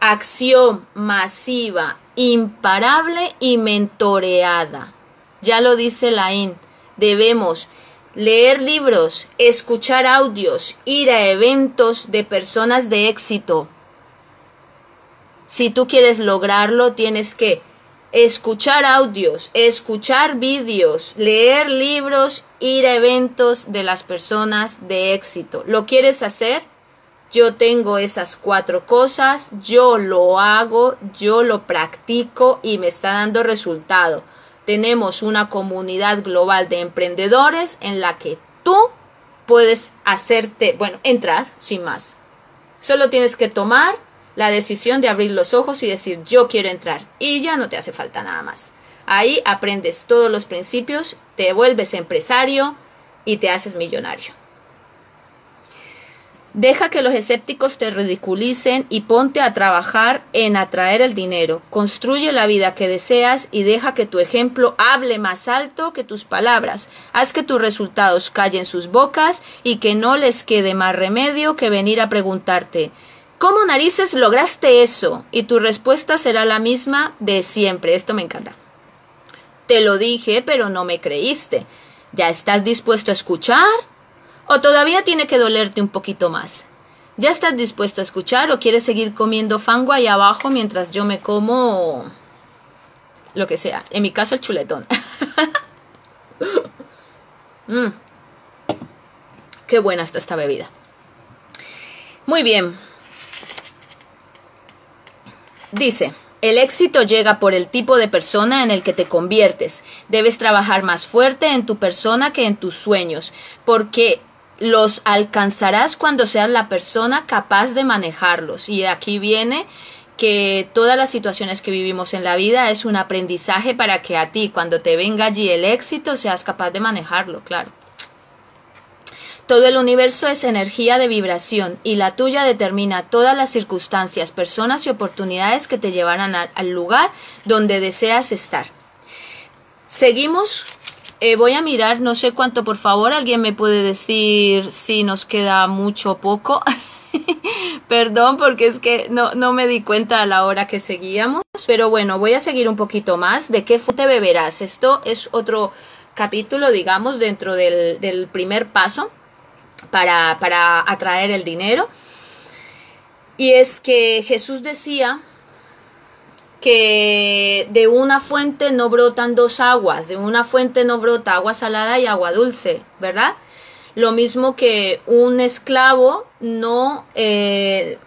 Speaker 1: Acción masiva, imparable y mentoreada. Ya lo dice Laín. Debemos leer libros, escuchar audios, ir a eventos de personas de éxito. Si tú quieres lograrlo, tienes que escuchar audios, escuchar vídeos, leer libros, ir a eventos de las personas de éxito. ¿Lo quieres hacer? Yo tengo esas cuatro cosas, yo lo hago, yo lo practico y me está dando resultado tenemos una comunidad global de emprendedores en la que tú puedes hacerte, bueno, entrar sin más. Solo tienes que tomar la decisión de abrir los ojos y decir yo quiero entrar y ya no te hace falta nada más. Ahí aprendes todos los principios, te vuelves empresario y te haces millonario. Deja que los escépticos te ridiculicen y ponte a trabajar en atraer el dinero. Construye la vida que deseas y deja que tu ejemplo hable más alto que tus palabras. Haz que tus resultados callen sus bocas y que no les quede más remedio que venir a preguntarte ¿Cómo narices lograste eso? Y tu respuesta será la misma de siempre. Esto me encanta. Te lo dije, pero no me creíste. ¿Ya estás dispuesto a escuchar? ¿O todavía tiene que dolerte un poquito más? ¿Ya estás dispuesto a escuchar o quieres seguir comiendo fango ahí abajo mientras yo me como lo que sea? En mi caso el chuletón. Mm. Qué buena está esta bebida. Muy bien. Dice, el éxito llega por el tipo de persona en el que te conviertes. Debes trabajar más fuerte en tu persona que en tus sueños, porque los alcanzarás cuando seas la persona capaz de manejarlos. Y aquí viene que todas las situaciones que vivimos en la vida es un aprendizaje para que a ti, cuando te venga allí el éxito, seas capaz de manejarlo, claro. Todo el universo es energía de vibración y la tuya determina todas las circunstancias, personas y oportunidades que te llevarán al lugar donde deseas estar. Seguimos eh, voy a mirar, no sé cuánto, por favor, alguien me puede decir si nos queda mucho o poco. Perdón, porque es que no, no me di cuenta a la hora que seguíamos. Pero bueno, voy a seguir un poquito más. ¿De qué fuente beberás? Esto es otro capítulo, digamos, dentro del, del primer paso para, para atraer el dinero. Y es que Jesús decía que de una fuente no brotan dos aguas, de una fuente no brota agua salada y agua dulce, ¿verdad? Lo mismo que un esclavo no, eh,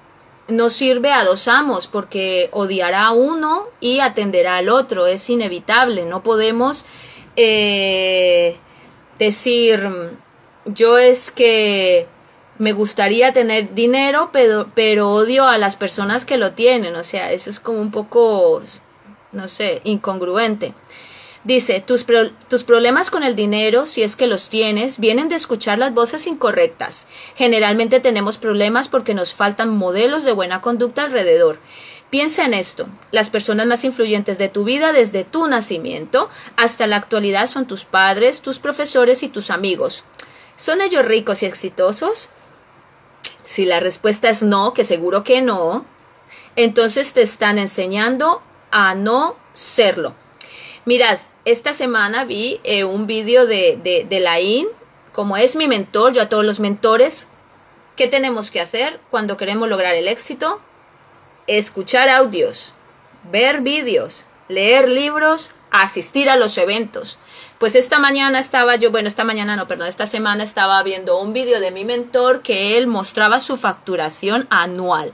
Speaker 1: no sirve a dos amos porque odiará a uno y atenderá al otro, es inevitable, no podemos eh, decir yo es que me gustaría tener dinero, pero, pero odio a las personas que lo tienen. O sea, eso es como un poco, no sé, incongruente. Dice, tus, tus, problemas con el dinero, si es que los tienes, vienen de escuchar las voces incorrectas. Generalmente tenemos problemas porque nos faltan modelos de buena conducta alrededor. Piensa en esto. Las personas más influyentes de tu vida desde tu nacimiento hasta la actualidad son tus padres, tus profesores y tus amigos. ¿Son ellos ricos y exitosos? Si la respuesta es no, que seguro que no, entonces te están enseñando a no serlo. Mirad, esta semana vi eh, un vídeo de, de, de Laín, como es mi mentor, yo a todos los mentores, ¿qué tenemos que hacer cuando queremos lograr el éxito? Escuchar audios, ver vídeos, leer libros, asistir a los eventos. Pues esta mañana estaba yo, bueno, esta mañana no, perdón, esta semana estaba viendo un vídeo de mi mentor que él mostraba su facturación anual.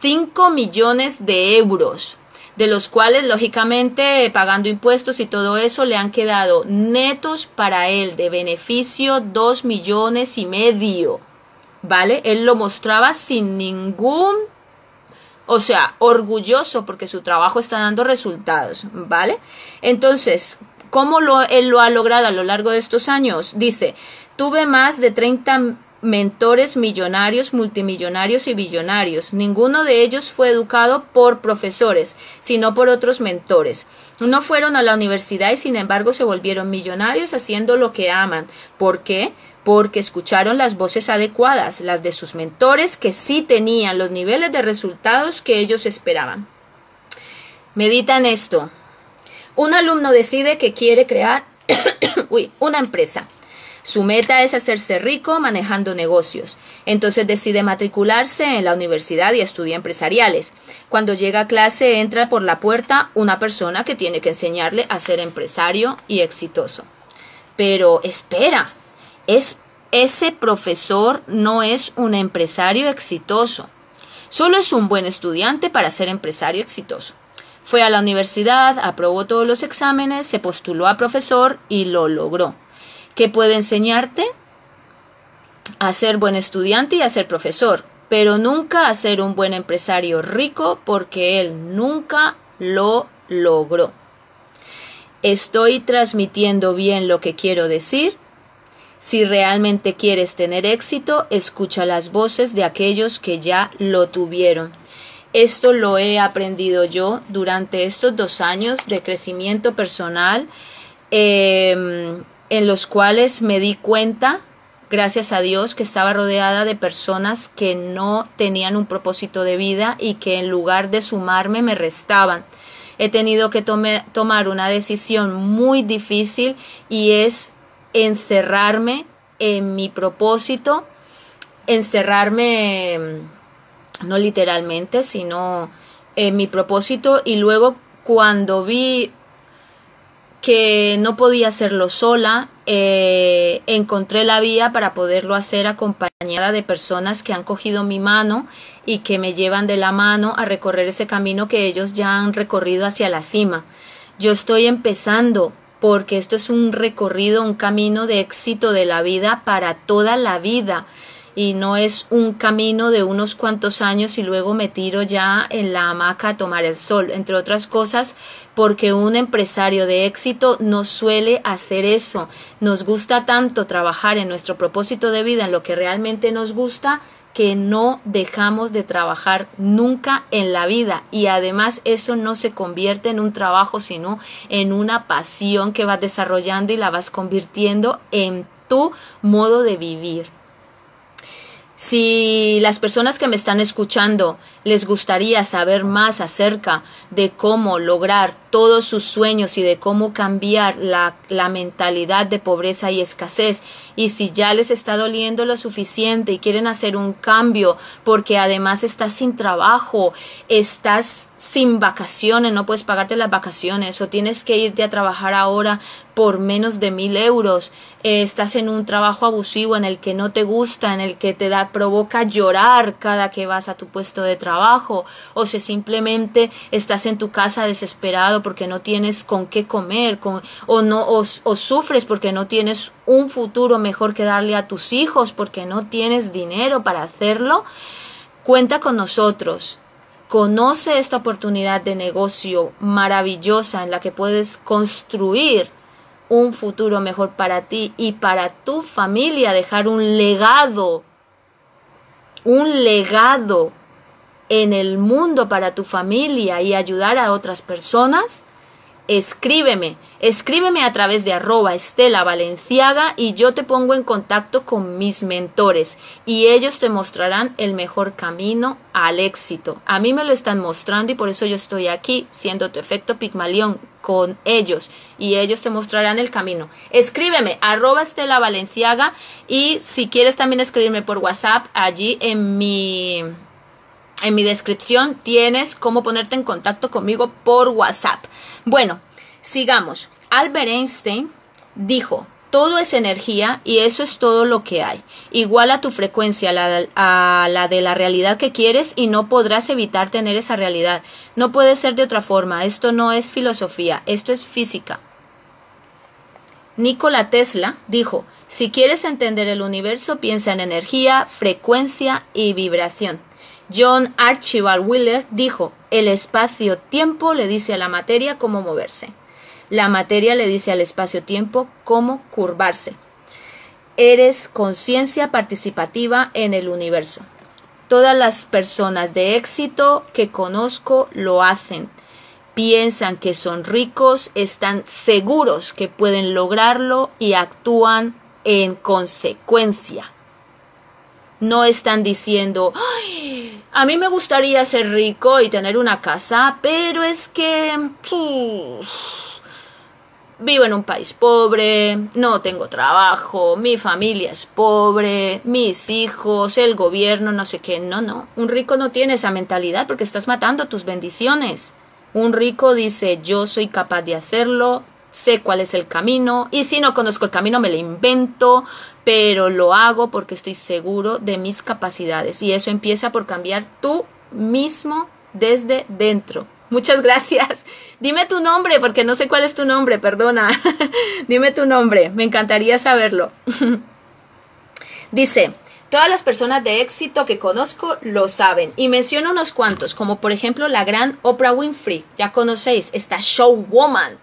Speaker 1: 5 millones de euros, de los cuales, lógicamente, pagando impuestos y todo eso, le han quedado netos para él de beneficio 2 millones y medio. ¿Vale? Él lo mostraba sin ningún o sea, orgulloso porque su trabajo está dando resultados, ¿vale? Entonces, ¿Cómo él lo ha logrado a lo largo de estos años? Dice, tuve más de 30 mentores millonarios, multimillonarios y billonarios. Ninguno de ellos fue educado por profesores, sino por otros mentores. No fueron a la universidad y sin embargo se volvieron millonarios haciendo lo que aman. ¿Por qué? Porque escucharon las voces adecuadas, las de sus mentores que sí tenían los niveles de resultados que ellos esperaban. Medita en esto. Un alumno decide que quiere crear una empresa. Su meta es hacerse rico manejando negocios. Entonces decide matricularse en la universidad y estudia empresariales. Cuando llega a clase entra por la puerta una persona que tiene que enseñarle a ser empresario y exitoso. Pero espera, es, ese profesor no es un empresario exitoso. Solo es un buen estudiante para ser empresario exitoso. Fue a la universidad, aprobó todos los exámenes, se postuló a profesor y lo logró que puede enseñarte a ser buen estudiante y a ser profesor, pero nunca a ser un buen empresario rico porque él nunca lo logró. ¿Estoy transmitiendo bien lo que quiero decir? Si realmente quieres tener éxito, escucha las voces de aquellos que ya lo tuvieron. Esto lo he aprendido yo durante estos dos años de crecimiento personal. Eh, en los cuales me di cuenta, gracias a Dios, que estaba rodeada de personas que no tenían un propósito de vida y que en lugar de sumarme me restaban. He tenido que tomar una decisión muy difícil y es encerrarme en mi propósito, encerrarme no literalmente, sino en mi propósito y luego cuando vi que no podía hacerlo sola, eh, encontré la vía para poderlo hacer acompañada de personas que han cogido mi mano y que me llevan de la mano a recorrer ese camino que ellos ya han recorrido hacia la cima. Yo estoy empezando porque esto es un recorrido, un camino de éxito de la vida para toda la vida y no es un camino de unos cuantos años y luego me tiro ya en la hamaca a tomar el sol, entre otras cosas porque un empresario de éxito no suele hacer eso. Nos gusta tanto trabajar en nuestro propósito de vida, en lo que realmente nos gusta, que no dejamos de trabajar nunca en la vida y además eso no se convierte en un trabajo sino en una pasión que vas desarrollando y la vas convirtiendo en tu modo de vivir. Si las personas que me están escuchando les gustaría saber más acerca de cómo lograr todos sus sueños y de cómo cambiar la, la, mentalidad de pobreza y escasez. Y si ya les está doliendo lo suficiente y quieren hacer un cambio porque además estás sin trabajo, estás sin vacaciones, no puedes pagarte las vacaciones o tienes que irte a trabajar ahora por menos de mil euros, eh, estás en un trabajo abusivo en el que no te gusta, en el que te da, provoca llorar cada que vas a tu puesto de trabajo, o si simplemente estás en tu casa desesperado porque no tienes con qué comer, con, o no, o, o sufres porque no tienes un futuro mejor que darle a tus hijos, porque no tienes dinero para hacerlo, cuenta con nosotros. Conoce esta oportunidad de negocio maravillosa en la que puedes construir un futuro mejor para ti y para tu familia, dejar un legado, un legado en el mundo para tu familia y ayudar a otras personas, escríbeme, escríbeme a través de arroba Estela Valenciaga y yo te pongo en contacto con mis mentores y ellos te mostrarán el mejor camino al éxito. A mí me lo están mostrando y por eso yo estoy aquí siendo tu efecto Pigmalión con ellos y ellos te mostrarán el camino. Escríbeme arroba Estela Valenciaga y si quieres también escribirme por WhatsApp allí en mi en mi descripción tienes cómo ponerte en contacto conmigo por WhatsApp. Bueno, sigamos. Albert Einstein dijo, todo es energía y eso es todo lo que hay. Igual a tu frecuencia, a la de la realidad que quieres y no podrás evitar tener esa realidad. No puede ser de otra forma. Esto no es filosofía, esto es física. Nikola Tesla dijo, si quieres entender el universo, piensa en energía, frecuencia y vibración. John Archibald Wheeler dijo, el espacio-tiempo le dice a la materia cómo moverse. La materia le dice al espacio-tiempo cómo curvarse. Eres conciencia participativa en el universo. Todas las personas de éxito que conozco lo hacen. Piensan que son ricos, están seguros que pueden lograrlo y actúan en consecuencia. No están diciendo, a mí me gustaría ser rico y tener una casa, pero es que vivo en un país pobre, no tengo trabajo, mi familia es pobre, mis hijos, el gobierno, no sé qué. No, no, un rico no tiene esa mentalidad porque estás matando tus bendiciones. Un rico dice, yo soy capaz de hacerlo, sé cuál es el camino y si no conozco el camino me lo invento, pero lo hago porque estoy seguro de mis capacidades y eso empieza por cambiar tú mismo desde dentro. Muchas gracias. Dime tu nombre porque no sé cuál es tu nombre, perdona. Dime tu nombre, me encantaría saberlo. Dice, Todas las personas de éxito que conozco lo saben y menciono unos cuantos, como por ejemplo la gran Oprah Winfrey, ya conocéis, esta showwoman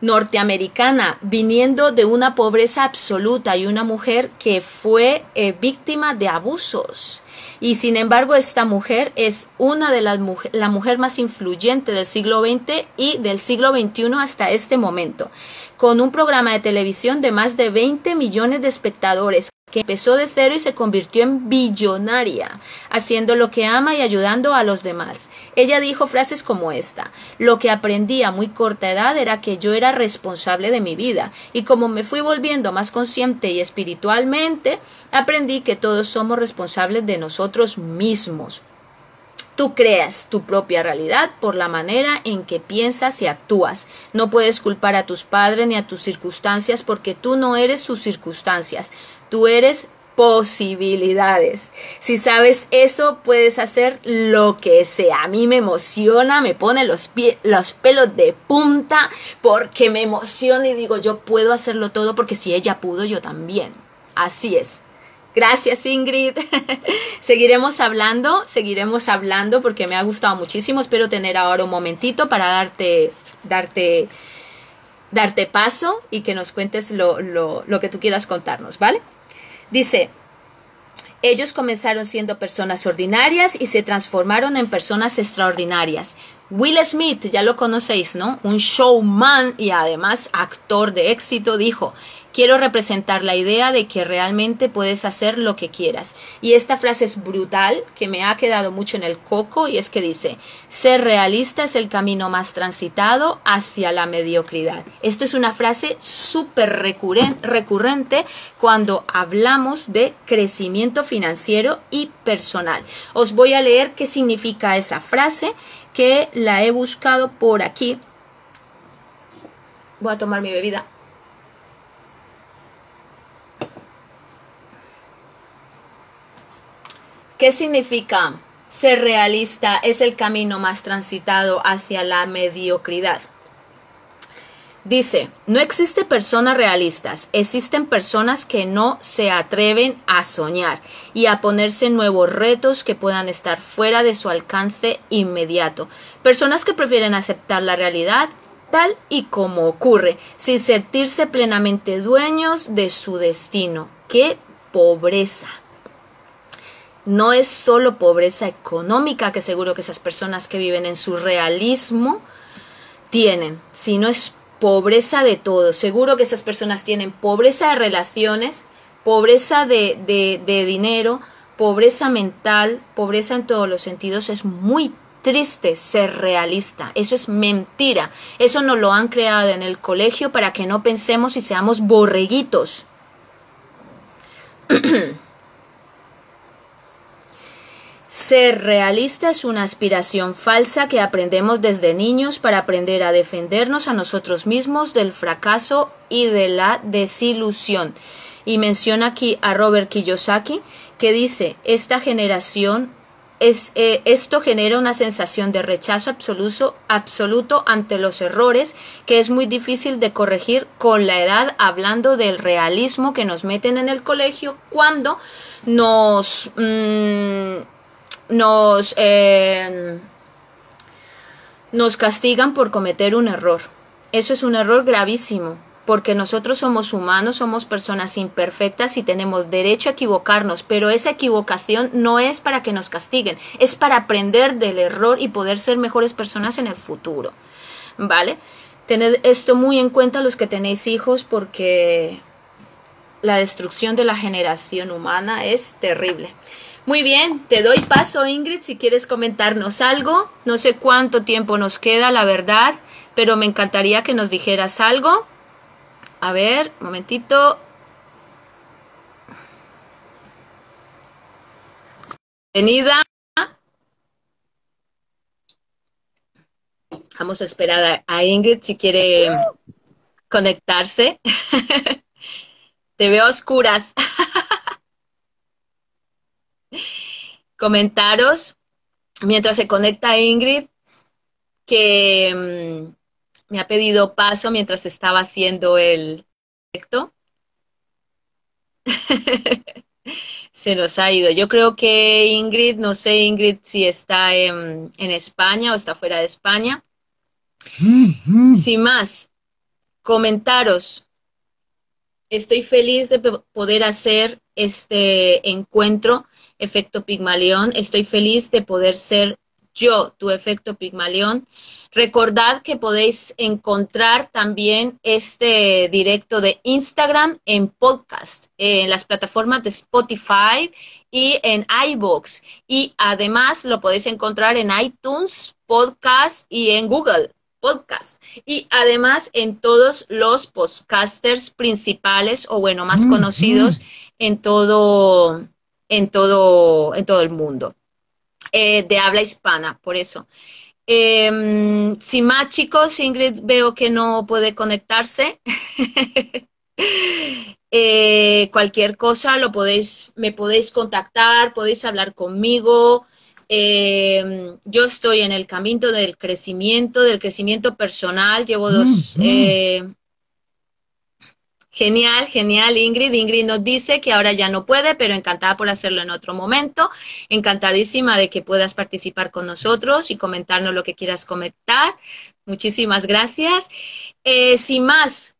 Speaker 1: norteamericana, viniendo de una pobreza absoluta y una mujer que fue eh, víctima de abusos. Y sin embargo, esta mujer es una de las la mujer más influyente del siglo XX y del siglo XXI hasta este momento, con un programa de televisión de más de 20 millones de espectadores que empezó de cero y se convirtió en billonaria, haciendo lo que ama y ayudando a los demás. Ella dijo frases como esta, lo que aprendí a muy corta edad era que yo era responsable de mi vida, y como me fui volviendo más consciente y espiritualmente, aprendí que todos somos responsables de nosotros mismos. Tú creas tu propia realidad por la manera en que piensas y actúas. No puedes culpar a tus padres ni a tus circunstancias porque tú no eres sus circunstancias. Tú eres posibilidades. Si sabes eso, puedes hacer lo que sea. A mí me emociona, me pone los, los pelos de punta porque me emociona y digo, yo puedo hacerlo todo porque si ella pudo, yo también. Así es. Gracias Ingrid. seguiremos hablando, seguiremos hablando porque me ha gustado muchísimo. Espero tener ahora un momentito para darte, darte, darte paso y que nos cuentes lo, lo, lo que tú quieras contarnos, ¿vale? Dice, ellos comenzaron siendo personas ordinarias y se transformaron en personas extraordinarias. Will Smith, ya lo conocéis, ¿no? Un showman y además actor de éxito, dijo, quiero representar la idea de que realmente puedes hacer lo que quieras. Y esta frase es brutal, que me ha quedado mucho en el coco, y es que dice, ser realista es el camino más transitado hacia la mediocridad. Esto es una frase súper recurrente cuando hablamos de crecimiento financiero y personal. Os voy a leer qué significa esa frase que la he buscado por aquí. Voy a tomar mi bebida. ¿Qué significa ser realista es el camino más transitado hacia la mediocridad? Dice, no existe personas realistas, existen personas que no se atreven a soñar y a ponerse nuevos retos que puedan estar fuera de su alcance inmediato. Personas que prefieren aceptar la realidad tal y como ocurre, sin sentirse plenamente dueños de su destino. ¡Qué pobreza! No es solo pobreza económica que seguro que esas personas que viven en su realismo tienen, sino es pobreza de todo. Seguro que esas personas tienen pobreza de relaciones, pobreza de, de, dinero, pobreza mental, pobreza en todos los sentidos. Es muy triste ser realista. Eso es mentira. Eso nos lo han creado en el colegio para que no pensemos y seamos borreguitos. Ser realista es una aspiración falsa que aprendemos desde niños para aprender a defendernos a nosotros mismos del fracaso y de la desilusión. Y menciona aquí a Robert Kiyosaki que dice, esta generación es, eh, esto genera una sensación de rechazo absoluto, ante los errores que es muy difícil de corregir con la edad, hablando del realismo que nos meten en el colegio cuando nos... Mm, nos, eh, nos castigan por cometer un error. eso es un error gravísimo, porque nosotros somos humanos, somos personas imperfectas y tenemos derecho a equivocarnos, pero esa equivocación no es para que nos castiguen, es para aprender del error y poder ser mejores personas en el futuro. ¿Vale? Tened esto muy en cuenta los que tenéis hijos porque la destrucción de la generación humana es terrible. Muy bien, te doy paso Ingrid si quieres comentarnos algo. No sé cuánto tiempo nos queda, la verdad, pero me encantaría que nos dijeras algo. A ver, momentito. Bienvenida. Vamos a esperar a Ingrid si quiere conectarse. Te veo oscuras. Comentaros mientras se conecta Ingrid que mm, me ha pedido paso mientras estaba haciendo el directo. se nos ha ido. Yo creo que Ingrid, no sé Ingrid si está en, en España o está fuera de España. Sin más, comentaros Estoy feliz de poder hacer este encuentro, efecto Pigmalión. Estoy feliz de poder ser yo, tu efecto Pigmalión. Recordad que podéis encontrar también este directo de Instagram en podcast, en las plataformas de Spotify y en iBox. Y además lo podéis encontrar en iTunes, podcast y en Google podcast y además en todos los podcasters principales o bueno más conocidos en todo en todo en todo el mundo eh, de habla hispana por eso eh, sin más chicos Ingrid veo que no puede conectarse eh, cualquier cosa lo podéis me podéis contactar podéis hablar conmigo eh, yo estoy en el camino del crecimiento, del crecimiento personal. Llevo dos. Eh, genial, genial, Ingrid. Ingrid nos dice que ahora ya no puede, pero encantada por hacerlo en otro momento. Encantadísima de que puedas participar con nosotros y comentarnos lo que quieras comentar. Muchísimas gracias. Eh, sin más,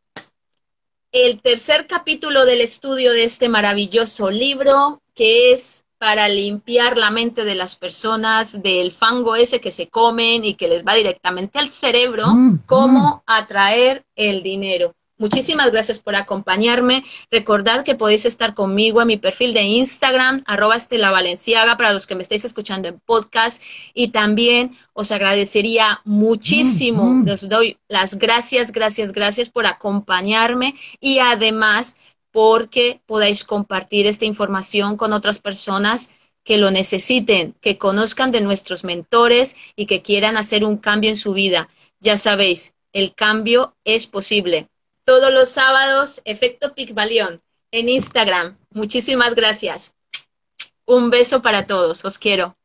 Speaker 1: el tercer capítulo del estudio de este maravilloso libro, que es para limpiar la mente de las personas del fango ese que se comen y que les va directamente al cerebro, cómo atraer el dinero. Muchísimas gracias por acompañarme. Recordad que podéis estar conmigo en mi perfil de Instagram, arroba Estela Valenciaga, para los que me estéis escuchando en podcast. Y también os agradecería muchísimo, les doy las gracias, gracias, gracias por acompañarme y además porque podáis compartir esta información con otras personas que lo necesiten, que conozcan de nuestros mentores y que quieran hacer un cambio en su vida. Ya sabéis, el cambio es posible. Todos los sábados, Efecto Pigmalión en Instagram. Muchísimas gracias. Un beso para todos. Os quiero.